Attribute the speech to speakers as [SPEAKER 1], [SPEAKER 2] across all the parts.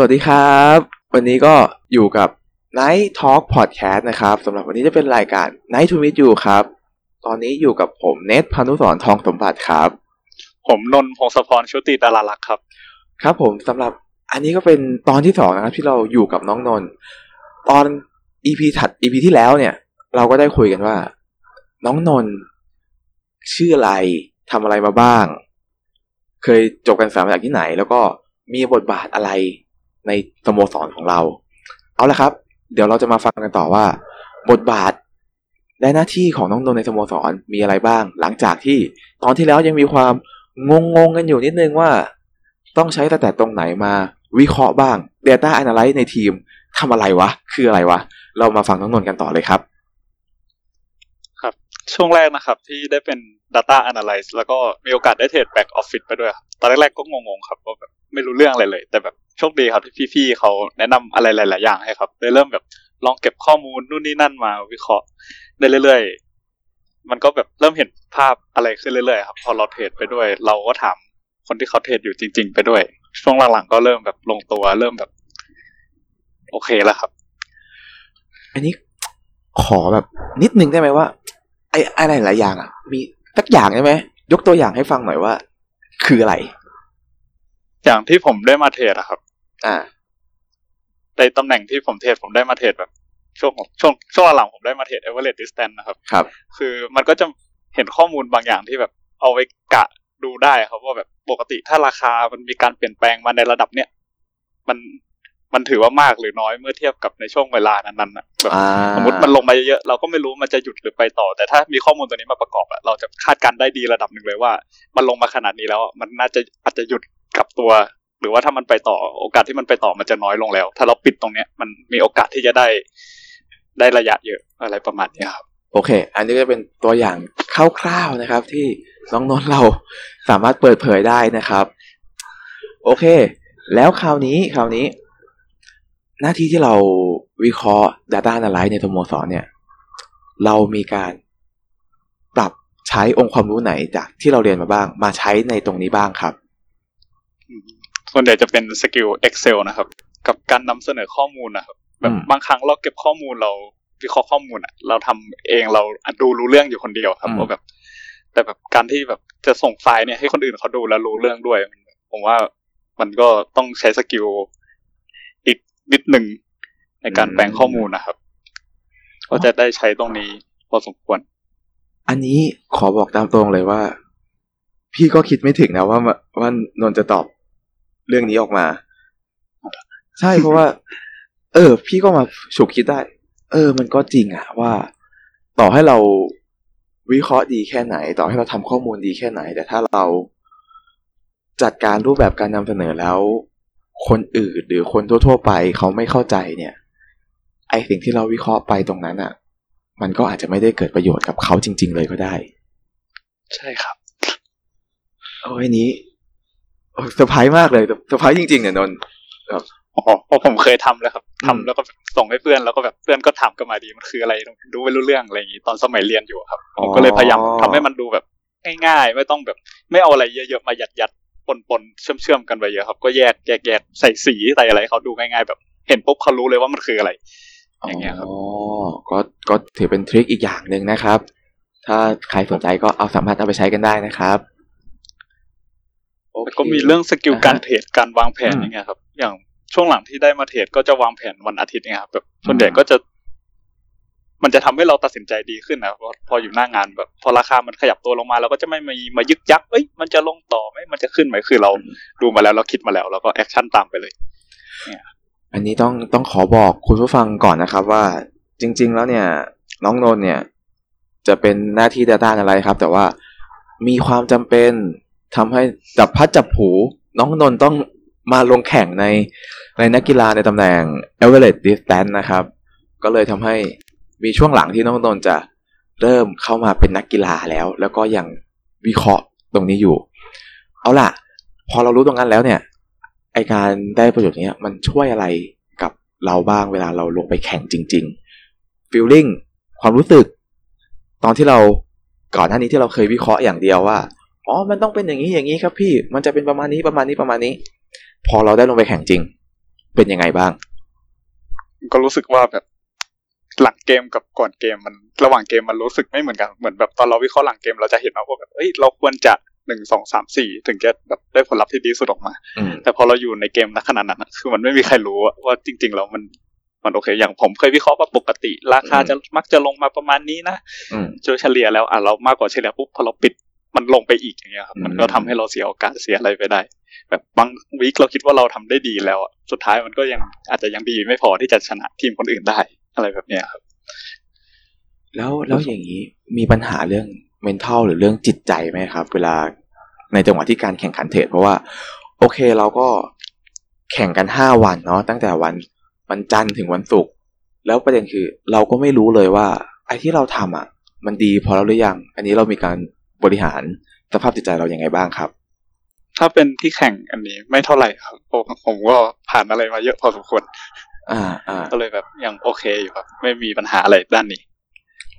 [SPEAKER 1] วัสดีครับ วันนี้ก็อยู่กับ Night Talk Podcast นะครับสำหรับวันนี้จะเป็นรายการ Night to Meet You ครับ ตอนนี้อยู่กับผมเนทพานุสรทองสมบัติครับ
[SPEAKER 2] ผมนนท์พงศพรชุติดาราลักษ์ครับ
[SPEAKER 1] ครับผมสำหรับอันนี้ก็เป็นตอนที่สองนะครับที่เราอยู่กับน้องนนท์ตอน EP ถัด EP ที่แล้วเนี่ย เราก็ได้คุยกันว่า น้องนนท์ชื่ออะไรทำอะไรมาบ้าง เคยจบการศึกษามาจากที่ไหน แล้วก็มีบทบาทอะไร ในสโมสรของเรา เอาละครับ เดี๋ยวเราจะมาฟังกันต่อว่า บทบาทและหน้าที่ของน้องนนในสโมสรมีอะไรบ้าง หลังจากที่ตอนที่แล้วยังมีความงงงๆกันอยู่นิดนึงว่า ต้องใช้แต่แต่ตรงไหนมาวิเคราะห์บ้าง Data Analyze ในทีมทำอะไรวะ คืออะไรวะ เรามาฟังน้องนนกันต่อเลยครับ
[SPEAKER 2] ช่วงแรกนะครับ ที่ได้เป็น Data Analyst แล้วก็มีโอกาสได้เทรด Back Office ไปด้วยครับตอนแรกๆก็งงๆครับว่าแบบไม่รู้เรื่องอะไรเลย แต่แบบโชคดีครับที่พี่ๆเขาแนะนำอะไรหลายๆอย่างให้ครับเลยเริ่มแบบลองเก็บข้อมูลนู่นนี่นั่นมาวิเคราะห์ได้เรื่อยๆ มันก็แบบเริ่มเห็นภาพอะไรขึ้นเรื่อยๆครับพอเราเทรดไปด้วย เราก็ถามคนที่เขาเทรดอยู่จริง ๆ ไปด้วย ช่วงหลังๆก็เริ่มแบบลงตัวเริ่มแบบ โอเคแล้วครับ
[SPEAKER 1] อันนี้ขอแบบนิดนึงได้ไหมว่า ไอ้อะไรหลายอย่างอะ มีสักอย่างได้ไหมยกตัวอย่างให้ฟังหน่อยว่า คืออะไร
[SPEAKER 2] อย่างที่ผมได้มาเทรดอะครับ
[SPEAKER 1] อ่า
[SPEAKER 2] ในตำแหน่งที่ผมเทรดผมได้มาเทรดแบบ ช่วงช่วงช่วงหลังๆผมได้มาเทรด average distance นะครับ
[SPEAKER 1] ครับ
[SPEAKER 2] คือมันก็จะเห็นข้อมูลบางอย่างที่แบบ เอาไว้กะดูได้ครับว่าแบบปกติถ้าราคามันมีการเปลี่ยนแปลงมาในระดับเนี้ยมัน มันถือว่ามากหรือน้อยเมื่อเทียบกับในช่วงเวลานั้นๆนะแบบ
[SPEAKER 1] อ่า
[SPEAKER 2] สมมติมันลงมาเยอะๆเราก็ไม่รู้มันจะหยุดหรือไปต่อ แต่ถ้ามีข้อมูลตัวนี้มาประกอบอะเราจะคาดการณ์ได้ดีระดับหนึ่งเลยว่า มันลงมาขนาดนี้แล้วอะมันน่าจะอาจจะหยุดกลับตัว หรือว่าถ้ามันไปต่อโอกาสที่มันไปต่อมันจะน้อยลงแล้ว ถ้าเราปิดตรงเนี้ยมันมีโอกาสที่จะได้ได้ระยะเยอะอะไรประมาณนี้ครับ
[SPEAKER 1] โอเค อันนี้ก็จะเป็นตัวอย่างคร่าวๆนะครับ ที่น้องนนท์เราสามารถเปิดเผยได้นะครับ โอเค แล้วคราวนี้คราวนี้ หน้าที่ที่เราวิเคราะห์ Data Analyst ในสโมสรเนี่ย เรามีการปรับใช้องค์ความรู้ไหนจากที่เราเรียนมาบ้าง มาใช้ในตรงนี้บ้างครับ
[SPEAKER 2] ส่วนใหญ่จะเป็นสกิล Excel นะครับ กับการนำเสนอข้อมูลนะครับแบบ
[SPEAKER 1] อืม
[SPEAKER 2] บางครั้งเราเก็บข้อมูลเราวิเคราะห์ข้อมูลอะเราทำเองเราดูรู้เรื่องอยู่คนเดียวครับว่าแบบ แต่แบบการที่แบบจะส่งไฟล์เนี่ยให้คนอื่นเขาดูแล้วรู้เรื่องด้วยมันผมว่ามันก็ต้องใช้สกิลอีก นิดหนึ่งในการแปลงข้อมูลนะครับ ก็จะได้ใช้ตรงนี้พอสมควร
[SPEAKER 1] อันนี้ขอบอกตามตรงเลยว่า พี่ก็คิดไม่ถึงนะว่ามาว่านนท์จะตอบเรื่องนี้ออกมา ใช่เพราะว่า เออ พี่ก็มาฉุกคิดได้ เออ มันก็จริงอะว่า ต่อให้เราวิเคราะห์ดีแค่ไหน ต่อให้เราทำข้อมูลดีแค่ไหน แต่ถ้าเราจัดการรูปแบบการนำเสนอแล้ว คนอื่นหรือคนทั่วๆไปเขาไม่เข้าใจเนี่ยไอสิ่งที่เราวิเคราะห์ไปตรงนั้นอะมันก็อาจจะไม่ได้เกิดประโยชน์กับเขาจริง ๆ เลยก็ได้
[SPEAKER 2] ใช่ครับ
[SPEAKER 1] โอ้ยอันนี้โอ้เซอร์ไพรส์มากเลยเซอร์ไพรส์จริงๆเนี่ยนนท์
[SPEAKER 2] อ๋อเพราะผมเคยทำแล้วครับ
[SPEAKER 1] อืม
[SPEAKER 2] ทำแล้วก็แบบส่งให้เพื่อนแล้วก็แบบเพื่อนก็ถามกลับมาดีมันคืออะไรดูไม่รู้เรื่องอะไรอย่างงี้ตอนสมัยเรียนอยู่ครับผมก็เลยพยายามทำให้มันดูแบบง่ายๆ ไม่ต้องแบบ ไม่เอาอะไรเยอะๆมายัดยัดๆ ปนๆเชื่อมๆกันไปเยอะครับ ก็แยกแยกแยกใส่สีใส่อะไรให้เขาดูง่ายๆ แบบ เห็นปุ๊บเขารู้เลยว่ามันคืออะไร อย่างเงี้ยครับ
[SPEAKER 1] อ๋อก็ก็ถือเป็น trick อีกอย่างหนึ่งนะครับ ถ้าใครสนใจก็เอาสามารถเอาไปใช้กันได้นะครับโอเค
[SPEAKER 2] แล้วก็มีเรื่อง skill
[SPEAKER 1] อ่าฮะ
[SPEAKER 2] การเทรดการวางแผน
[SPEAKER 1] อืม
[SPEAKER 2] อย่างเงี้ยครับ อย่างช่วงหลังที่ได้มาเทรดก็จะวางแผนวันอาทิตย์เนี่ยครับแบบส่วนใหญ่ก็จะ มันจะทำให้เราตัดสินใจดีขึ้นนะพอพออยู่หน้างานแบบ พอราคามันขยับตัวลงมาเราก็จะไม่มามายึกยักเอ้ยมันจะลงต่อไหมมันจะขึ้นไหมคือเราดูมาแล้วเราคิดมาแล้วเราก็ action ตามไปเลย
[SPEAKER 1] อันนี้ต้องต้องขอบอกคุณผู้ฟังก่อนนะครับว่าจริง ๆ แล้วเนี่ย น้องนนเนี่ย จะเป็นหน้าที่ Data อะไรครับ แต่ว่ามีความจำเป็นทำให้จับพัดจับผู น้องนนต้องมาลงแข่งในในนักกีฬาในตำแหน่ง average distance นะครับ ก็เลยทำให้ มีช่วงหลังที่น้องนนจะเริ่มเข้ามาเป็นนักกีฬาแล้ว แล้วก็ยังวิเคราะห์ตรงนี้อยู่ เอาล่ะ พอเรารู้ตรงนั้นแล้วเนี่ยไอการได้ประโยชน์เนี้ยมันช่วยอะไรกับเราบ้างเวลาเราลงไปแข่งจริงๆ feeling ความรู้สึก ตอนที่เราก่อนหน้านี้ที่เราเคยวิเคราะห์อย่างเดียวว่าอ๋อมันต้องเป็นอย่างนี้อย่างนี้ครับพี่มันจะเป็นประมาณนี้ประมาณนี้ประมาณนี้ พอเราได้ลงไปแข่งจริง เป็นยังไงบ้าง
[SPEAKER 2] ก็รู้สึกว่าแบบ หลังเกมกับก่อนเกมมันระหว่างเกมมันรู้สึกไม่เหมือนกันเหมือนแบบตอนเราวิเคราะห์หลังเกมเราจะเห็นว่าแบบเอ้ยเราควรจะหนึ่งสองสามสี่ถึงจะแบบได้ผลลัพธ์ที่ดีสุดออกมา
[SPEAKER 1] อืม
[SPEAKER 2] แต่พอเราอยู่ในเกมณขนาดนั้นอะคือมันไม่มีใครรู้อะว่าจริงๆแล้วมันมันโอเค อย่างผมเคยวิเคราะห์ว่าปกติ ราคาจะมักจะลงมาประมาณนี้นะ
[SPEAKER 1] อืม
[SPEAKER 2] โดยเฉลี่ยแล้วอะเรามากกว่าเฉลี่ยปุ๊บพอเราปิดมันลงไปอีกอย่างเงี้ยครับ
[SPEAKER 1] อืม
[SPEAKER 2] มันก็ทำให้เราเสียโอกาสเสียอะไรไปได้ แบบบางวีคเราคิดว่าเราทำได้ดีแล้วอะสุดท้ายมันก็ยังอาจจะยังดีไม่พอที่จะชนะทีมคนอื่นได้ อะไรแบบเนี้ยครับ
[SPEAKER 1] แล้วแล้วอย่างนี้มีปัญหาเรื่อง mental หรือเรื่องจิตใจไหมครับ เวลาในจังหวะที่การแข่งขันเทรดเพราะว่า โอเคเราก็แข่งกันห้าวันเนาะตั้งแต่วันวันจันทร์ถึงวันศุกร์แล้วประเด็นคือ เราก็ไม่รู้เลยว่า ไอ้ที่เราทำอะ มันดีพอแล้วหรือยัง อันนี้เรามีการบริหารสภาพจิตใจเรายังไงบ้างครับ
[SPEAKER 2] ถ้าเป็นที่แข่งอันนี้ไม่เท่าไหร่ครับผมผมก็ผ่านอะไรมาเยอะพอสมควร
[SPEAKER 1] อ่าอ่า
[SPEAKER 2] ก็เลยแบบยังโอเคอยู่ครับ ไม่มีปัญหาอะไรด้านนี้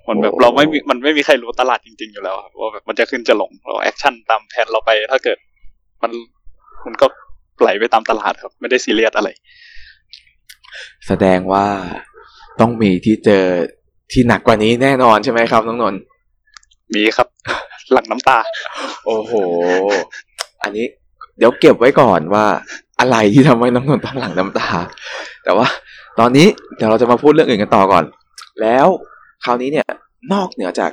[SPEAKER 2] มันแบบ
[SPEAKER 1] โอ้
[SPEAKER 2] เราไม่มีมันไม่มีใครรู้ตลาดจริง ๆ อยู่แล้วครับว่าแบบมันจะขึ้นจะลงเราแอคชั่นตามแผนเราไป ถ้าเกิด มันมันก็ไหลไปตามตลาดครับ ไม่ได้ซีเรียสอะไร
[SPEAKER 1] แสดงว่าต้องมีที่เจอที่หนักกว่านี้แน่นอนใช่ไหมครับน้องนนท์
[SPEAKER 2] มีครับ หลังน้ำตา
[SPEAKER 1] โอ้โห อันนี้ เดี๋ยวเก็บไว้ก่อนว่า อะไรที่ทำให้น้องนนท์ต้องหลั่งน้ำตา แต่ว่าตอนนี้เดี๋ยวเราจะมาพูดเรื่องอื่นกันต่อก่อน แล้วคราวนี้เนี่ยนอกเหนือจาก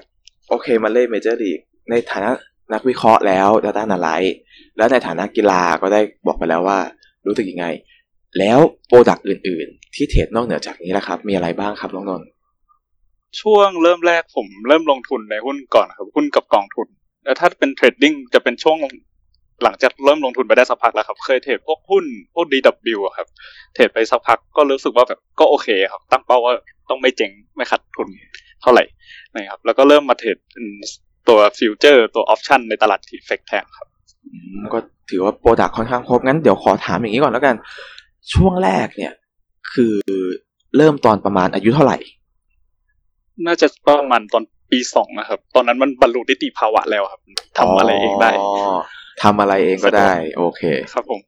[SPEAKER 1] โอเคมาเล่นเมเจอร์ลีกในฐานะนักวิเคราะห์แล้ว Data Analyst แล้วในฐานะกีฬาก็ได้บอกไปแล้วว่ารู้สึกยังไง แล้ว product อื่น ๆ ที่เทรดนอกเหนือจากนี้ละครับ มีอะไรบ้างครับน้องนนท์
[SPEAKER 2] ช่วงเริ่มแรกผมเริ่มลงทุนในหุ้นก่อนครับหุ้นกับกองทุน แล้วถ้าเป็น trading จะเป็นช่วง หลังจากเริ่มลงทุนไปได้สักพักแล้วครับ เคยเทรดพวกหุ้นพวก DW อะครับ เทรดไปสักพักก็รู้สึกว่าแบบก็โอเคครับ ตั้งเป้าว่าต้องไม่เจ๊งไม่ขาดทุนเท่าไหร่นะครับ แล้วก็เริ่มมาเทรดเป็นตัว future ตัว option ในตลาด TFEX แทนครับ
[SPEAKER 1] อืมก็ถือว่า product ค่อนข้างครบงั้นเดี๋ยวขอถามอย่างนี้ก่อนแล้วกัน ช่วงแรกเนี่ย คือเริ่มตอนประมาณอายุเท่าไหร่
[SPEAKER 2] น่าจะประมาณตอน ปีสองนะครับ ตอนนั้นมันบรรลุนิติภาวะแล้วครับทำอะไรเองได้
[SPEAKER 1] ทำอะไรเองก็ได้ โอเค
[SPEAKER 2] ครับผม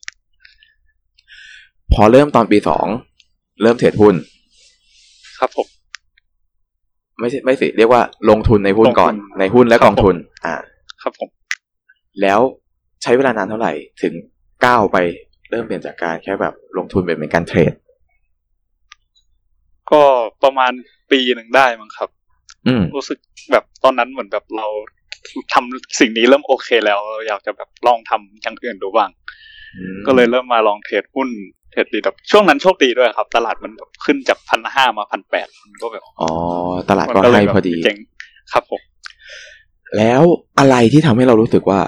[SPEAKER 1] พอเริ่มตอนปีสองเริ่มเทรดหุ้น
[SPEAKER 2] ครับผม
[SPEAKER 1] ไม่ใช่ไม่สิเรียกว่าลงทุนในหุ้นก่อน
[SPEAKER 2] ลงทุน
[SPEAKER 1] ในหุ้นและ
[SPEAKER 2] ครับ
[SPEAKER 1] กองทุน อ่า
[SPEAKER 2] ครับผม
[SPEAKER 1] แล้วใช้เวลานานเท่าไหร่ถึงก้าวไปเริ่มเปลี่ยนจากการแค่แบบลงทุนเป็นเหมือนการเทรด
[SPEAKER 2] ก็ประมาณปีหนึ่งได้มั้งครับ
[SPEAKER 1] อืม
[SPEAKER 2] รู้สึกแบบตอนนั้นเหมือนแบบเราทำสิ่งนี้เริ่มโอเคแล้วเราอยากจะแบบลองทำอย่างอื่นดูบ้าง ก็เลยเริ่มมาลองเทรดหุ้นเทรดดีแบบช่วงนั้นโชคดีด้วยครับ ตลาดมันแบบขึ้นจากพันห้ามาพันแปดมันก็แบบ
[SPEAKER 1] อ๋อตลาด
[SPEAKER 2] มัน
[SPEAKER 1] ก็
[SPEAKER 2] ก็เล
[SPEAKER 1] ให้
[SPEAKER 2] ยแบบ
[SPEAKER 1] พอดี
[SPEAKER 2] เจ๋งครับผม
[SPEAKER 1] แล้วอะไรที่ทำให้เรารู้สึกว่า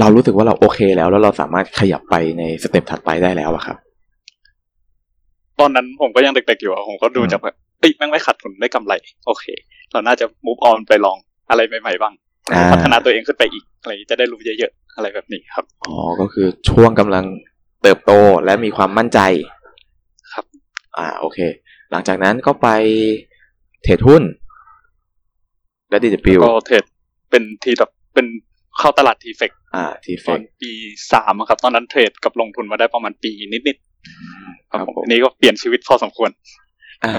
[SPEAKER 1] เรารู้สึกว่าเราโอเคแล้ว แล้วเราสามารถขยับไปในสเต็ปถัดไปได้แล้วอะครับ
[SPEAKER 2] ตอนนั้นผมก็ยังเด็กๆอยู่อะผมก็ดู
[SPEAKER 1] อืม
[SPEAKER 2] จากแบบ เอ้ยแม่งไม่ขาดทุนได้กำไร โอเค เราน่าจะมูฟออนไปลองอะไรใหม่ๆบ้าง
[SPEAKER 1] อ่า
[SPEAKER 2] พัฒนาตัวเองขึ้นไปอีกอะไรจะได้รู้เยอะๆอะไรแบบนี้ครับ
[SPEAKER 1] อ๋อก็คือช่วงกำลังเติบโตและมีความมั่นใจ
[SPEAKER 2] ครับ
[SPEAKER 1] อ่าโอเค หลังจากนั้นก็ไปเทรดหุ้นและดีดปิว
[SPEAKER 2] ก็เทรดเป็นทีแบบเป็นเข้าตลาดทีเฟก
[SPEAKER 1] อ่าทีเฟ
[SPEAKER 2] ตอนปีสามอะครับ ตอนนั้นเทรดกับลงทุนมาได้ประมาณปีนิดๆครับผมอันนี้ก็เปลี่ยนชีวิตพอสมควร
[SPEAKER 1] อ่า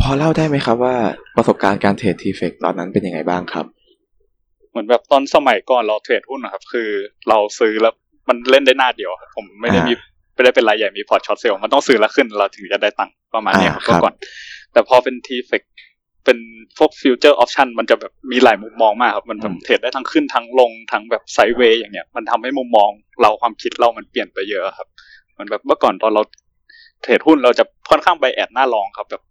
[SPEAKER 1] พอเล่าได้ไหมครับว่าประสบการณ์การเทรด TFEX ตอนนั้นเป็นยังไงบ้างครับ
[SPEAKER 2] เหมือนแบบตอนสมัยก่อนเราเทรดหุ้นนะครับ คือเราซื้อแล้วมันเล่นได้หน้าเดียวครับผมไม่ได้มีไม่ได้เป็นรายใหญ่มีพอร์ต short sell มันต้องซื้อแล้วขึ้นเราถึงจะได้ตังค์ประมาณเนี้ยครับ
[SPEAKER 1] อ่าครับ
[SPEAKER 2] เมื่อก่อน แต่พอเป็น TFEX เป็นพวก future option มันจะแบบมีหลายมุมมองมากครับมันแบบเทรดได้ทั้งขึ้นทั้งลงทั้งแบบ sideway อย่างเงี้ยมันทำให้มุมมองเราความคิดเรามันเปลี่ยนไปเยอะครับเหมือนแบบเมื่อก่อนตอนเราเทรดหุ้นเราจะค่อนข้างไป add หน้า long ครับแบบ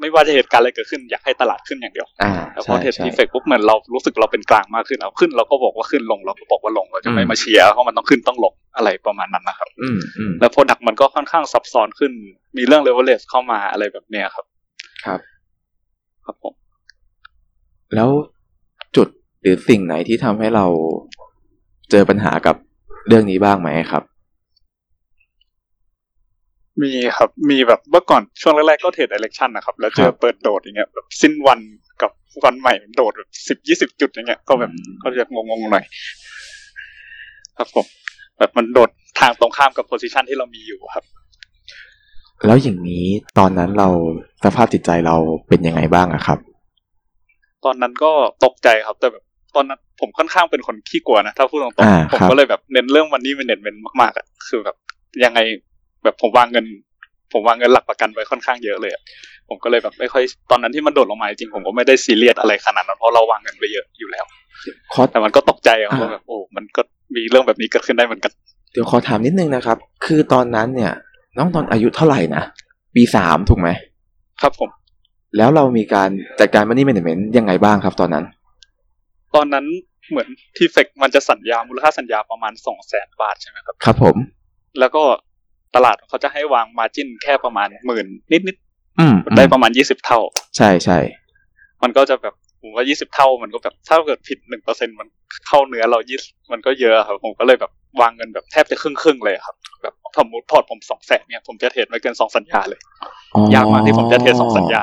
[SPEAKER 2] ไม่ว่าจะเหตุการณ์อะไรเกิดขึ้นอยากให้ตลาดขึ้นอย่างเดียว
[SPEAKER 1] อ่า
[SPEAKER 2] แต่พ
[SPEAKER 1] ใช่
[SPEAKER 2] เทรด
[SPEAKER 1] ใช่
[SPEAKER 2] TFEX ปุ๊บเหมือนเรารู้สึกเราเป็นกลางมากขึ้นเอาขึ้นเราก็บอกว่าขึ้นลงเราก็บอกว่าลงเราจะไม่
[SPEAKER 1] อืม
[SPEAKER 2] มาเชียร์เพราะมันต้องขึ้นต้องลงอะไรประมาณนั้นนะครับ
[SPEAKER 1] อืมอืม
[SPEAKER 2] แล้ว product มันก็ค่อนข้างซับซ้อนขึ้น มีเรื่องเลเวลเลสเข้ามาอะไรแบบเนี้ยครับ
[SPEAKER 1] ครับ
[SPEAKER 2] ครับผม
[SPEAKER 1] แล้วจุดหรือสิ่งไหนที่ทำให้เราเจอปัญหากับเรื่องนี้บ้างไหมครับ
[SPEAKER 2] มีครับมีแบบเมื่อก่อนช่วงแรกๆก็เทรด direction นะครับ แล้วเจ
[SPEAKER 1] ค
[SPEAKER 2] อ
[SPEAKER 1] รับ
[SPEAKER 2] เปิดโดดอย่างเงี้ยแบบสิ้นวันกับวันใหม่มันโดดแบบสิบยี่สิบจุดอย่างเงี้ยก็แบบ
[SPEAKER 1] อืม
[SPEAKER 2] ก็จะงงๆหน่อย ครับผมแบบมันโดดทางตรงข้ามกับโพซิชันที่เรามีอยู่ครับ
[SPEAKER 1] แล้วอย่างนี้ตอนนั้นเราสภาพจิตใจเราเป็นยังไงบ้างอะครับ
[SPEAKER 2] ตอนนั้นก็ตกใจครับ แต่แบบตอนนั้นผมค่อนข้างเป็นคนขี้กลัวนะถ้าพูดตรง
[SPEAKER 1] อ่า
[SPEAKER 2] ๆผม
[SPEAKER 1] ครับ
[SPEAKER 2] ก็เลยแบบเน้นเรื่องวันนี้เป็นเน้นเป็นมากๆอะคือแบบยังไง แบบผมวางเงิน ผมวางเงินหลักประกันไว้ค่อนข้างเยอะเลยอะผมก็เลยแบบไม่ค่อยตอนนั้นที่มันโดดลงมาจริงๆผมก็ไม่ได้ซีเรียสอะไรขนาดนั้นเพราะเราวางเงินไปเยอะอยู่แล้ว
[SPEAKER 1] ขอ
[SPEAKER 2] แต่มันก็ตกใจอะ
[SPEAKER 1] อ่า
[SPEAKER 2] ว่าแบบโอ้มันก็มีเรื่องแบบนี้เกิดขึ้นได้เหมือนกัน
[SPEAKER 1] เดี๋ยวขอถามนิดนึงนะครับ คือตอนนั้นเนี่ย น้องตอนอายุเท่าไหร่นะปีสามถูกไหม
[SPEAKER 2] ครับผม
[SPEAKER 1] แล้วเรามีการจัดการ money management ยังไงบ้างครับ ตอนนั้น
[SPEAKER 2] ตอนนั้นเหมือนทีเฟกมันจะสัญญามูลค่าสัญญาประมาณสองแสนบาทใช่ไหมครับ
[SPEAKER 1] ครับผม
[SPEAKER 2] แล้วก็ ตลาดเขาจะให้วางมาจิ้นแค่ประมาณหมื่นนิด
[SPEAKER 1] อืม
[SPEAKER 2] ๆได้ประมาณยี่สิบเท่า
[SPEAKER 1] ใช่ใช่
[SPEAKER 2] มันก็จะแบบผมว่ายี่สิบเท่ามันก็แบบถ้าเกิดผิดหนึ่งเปอร์เซ็นมันเข้าเนื้อเรายี่มันก็เยอะครับผมก็เลยแบบวางเงินแบบแทบจะครึ่งครึ่งๆเลยครับ แบบสมมติพอร์ตผมสองแสนเนี่ยผมจะเทรดไม่เกินสองสัญญาเลย
[SPEAKER 1] อ๋อยา
[SPEAKER 2] กมากที่ผมจะเทรดสองสัญญา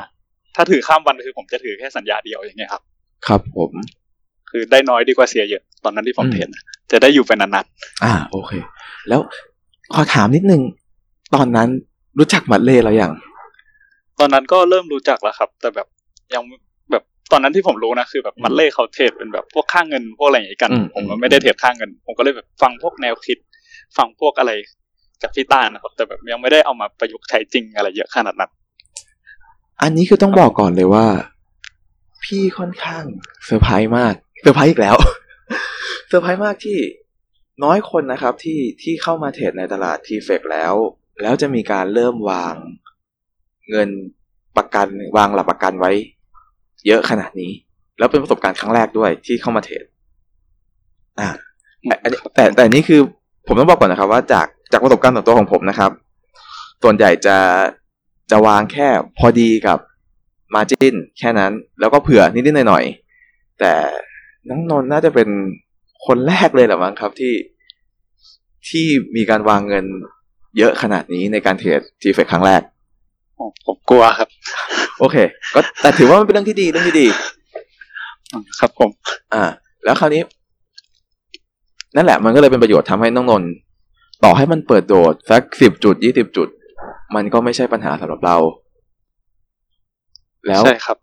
[SPEAKER 2] ถ้าถือข้ามวันคือผมจะถือแค่สัญญาเดียวอย่างเงี้ยครับ
[SPEAKER 1] ครับผม
[SPEAKER 2] คือได้น้อยดีกว่าเสียเยอะ ตอนนั้นที่ผม
[SPEAKER 1] อืม
[SPEAKER 2] เทรดนะจะได้อยู่เป็นนาน
[SPEAKER 1] อ่า โอเค แล้ว ขอถามนิดนึง ตอนนั้นรู้จักมัดเล่แล้วยัง
[SPEAKER 2] ๆตอนนั้นก็เริ่มรู้จักแล้วครับ แต่แบบยังแบบตอนนั้นที่ผมรู้นะคือแบบ mainly เขาเทรดเป็นแบบพวกค่าเงินพวกอะไรอย่างงี้กัน
[SPEAKER 1] อืม
[SPEAKER 2] ผมก็ไม่ได้เทรดค่าเงิน ผมก็เลยแบบฟังพวกแนวคิด ฟังพวกอะไรจากพี่ต้านะครับ แต่แบบยังไม่ได้เอามาประยุกต์ใช้จริงอะไรเยอะขนาดนั้น
[SPEAKER 1] อันนี้คือต้องบอกก่อนเลยว่า พี่ค่อนข้างเซอร์ไพรส์มากเซอร์ไพรส์อีกแล้วเซอร์ไพรส์มากที่ น้อยคนนะครับที่ที่เข้ามาเทรดในตลาด TFEX แล้ว แล้วจะมีการเริ่มวางเงินประกันวางหลักประกันไว้ เยอะขนาดนี้ แล้วเป็นประสบการณ์ครั้งแรกด้วยที่เข้ามาเทรดอ่าแต่แต่แต่อันนี่คือผมต้องบอกก่อนนะครับ ว่าจากจากประสบการณ์ส่วนตัวของผมนะครับ ส่วนใหญ่จะจะวางแค่พอดีกับมาจินแค่นั้น แล้วก็เผื่อนิดๆหน่อยๆแต่น้องนนท์น่าจะเป็น คนแรกเลยแหละมั้งครับที่ที่มีการวางเงินเยอะขนาดนี้ในการเทรดทีเฟกครั้งแรก
[SPEAKER 2] ผมผมกลัวครับ
[SPEAKER 1] โอเค ก็แต่ถือว่ามันเป็นเรื่องที่ดีเรื่องที่ดี
[SPEAKER 2] ครับผม
[SPEAKER 1] อ่า แล้วคราวนี้ นั่นแหละ มันก็เลยเป็นประโยชน์ทำให้น้องนนท์ต่อให้มันเปิดโดดสักสิบจุดยี่สิบจุด มันก็ไม่ใช่ปัญหาสำหรับเรา แล้ว
[SPEAKER 2] ใช่ครับ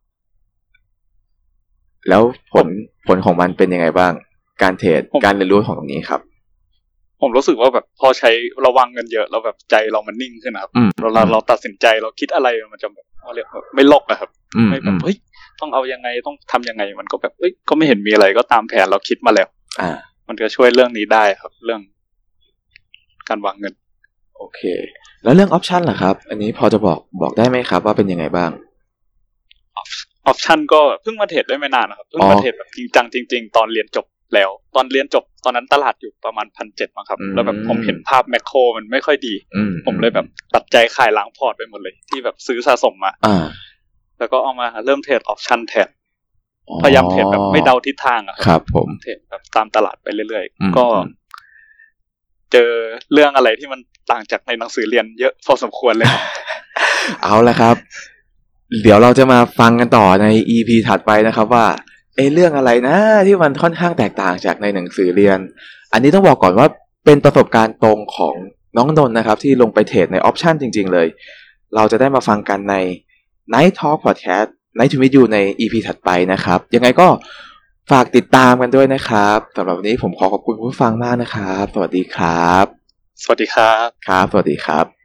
[SPEAKER 1] แล้วผลผลของมันเป็นยังไงบ้าง การเทรด
[SPEAKER 2] ผม
[SPEAKER 1] การเรียนรู้ของตรงนี้ครับ
[SPEAKER 2] ผมรู้สึกว่าแบบพอใช้ระวังเงินเยอะแล้วแบบใจเรามันนิ่งขึ้นนะครับ
[SPEAKER 1] อืม
[SPEAKER 2] เราเราเราตัดสินใจเราคิดอะไรมันจะแบบเขาเรียกว่าไม่ลกอะครับ
[SPEAKER 1] อืม
[SPEAKER 2] ไม่แบ
[SPEAKER 1] อื
[SPEAKER 2] บ
[SPEAKER 1] ม
[SPEAKER 2] เฮ้ยต้องเอายังไงต้องทำยังไงมันก็แบบเอ้ยก็ไม่เห็นมีอะไรก็ตามแผนเราคิดมาแล้ว
[SPEAKER 1] อ่า
[SPEAKER 2] มันก็ช่วยเรื่องนี้ได้ครับ เรื่อง การวางเงิน
[SPEAKER 1] โอเค แล้วเรื่องออปชันล่ะครับ อันนี้พอจะบอกบอกได้ไหมครับ ว่าเป็นยังไงบ้าง
[SPEAKER 2] ออปชันก็เพิ่งมาเทรดได้ไม่นานนะครับเพิ่ง
[SPEAKER 1] อ๋
[SPEAKER 2] มา
[SPEAKER 1] อ
[SPEAKER 2] เทรดแบบจริงจังจริง ๆ ตอนเรียนจบ แล้ว ตอนเรียนจบตอนนั้นตลาดอยู่ประมาณพันเจ็ดมั้งครับ
[SPEAKER 1] อืม
[SPEAKER 2] แล้วแบบผมเห็นภาพ macro มันไม่ค่อยดี
[SPEAKER 1] อืม
[SPEAKER 2] ผมเลยแบบตัดใจขายล้างพอร์ตไปหมดเลย ที่แบบซื้อสะสมมา
[SPEAKER 1] อ่า
[SPEAKER 2] แล้วก็เอามาเริ่มเทรดออปชันแทน
[SPEAKER 1] อ๋อ
[SPEAKER 2] พยายามเทรดแบบไม่เดาทิศทางอะ
[SPEAKER 1] ครับ ผม
[SPEAKER 2] เทรดแบบตามตลาดไปเรื่อย
[SPEAKER 1] อืม
[SPEAKER 2] ๆก็เจอเรื่องอะไรที่มันต่างจากในหนังสือเรียนเยอะพอสมควรเลยครับ
[SPEAKER 1] เอาละครับ เดี๋ยวเราจะมาฟังกันต่อใน EP ถัดไปนะครับว่า เอะเรื่องอะไรนะ ที่มันค่อนข้างแตกต่างจากในหนังสือเรียน อันนี้ต้องบอกก่อนว่าเป็นประสบการณ์ตรงของน้องนนท์นะครับ ที่ลงไปเทรดในออปชันจริง ๆ เลย เราจะได้มาฟังกันใน Night Talk Podcast Night to Meet You ใน EP ถัดไปนะครับ ยังไงก็ฝากติดตามกันด้วยนะครับสำหรับวันนี้ผมขอขอบคุณผู้ฟังมากนะครับ สวัสดีครับ
[SPEAKER 2] สวัสดีครับ
[SPEAKER 1] ครับ สวัสดีครับ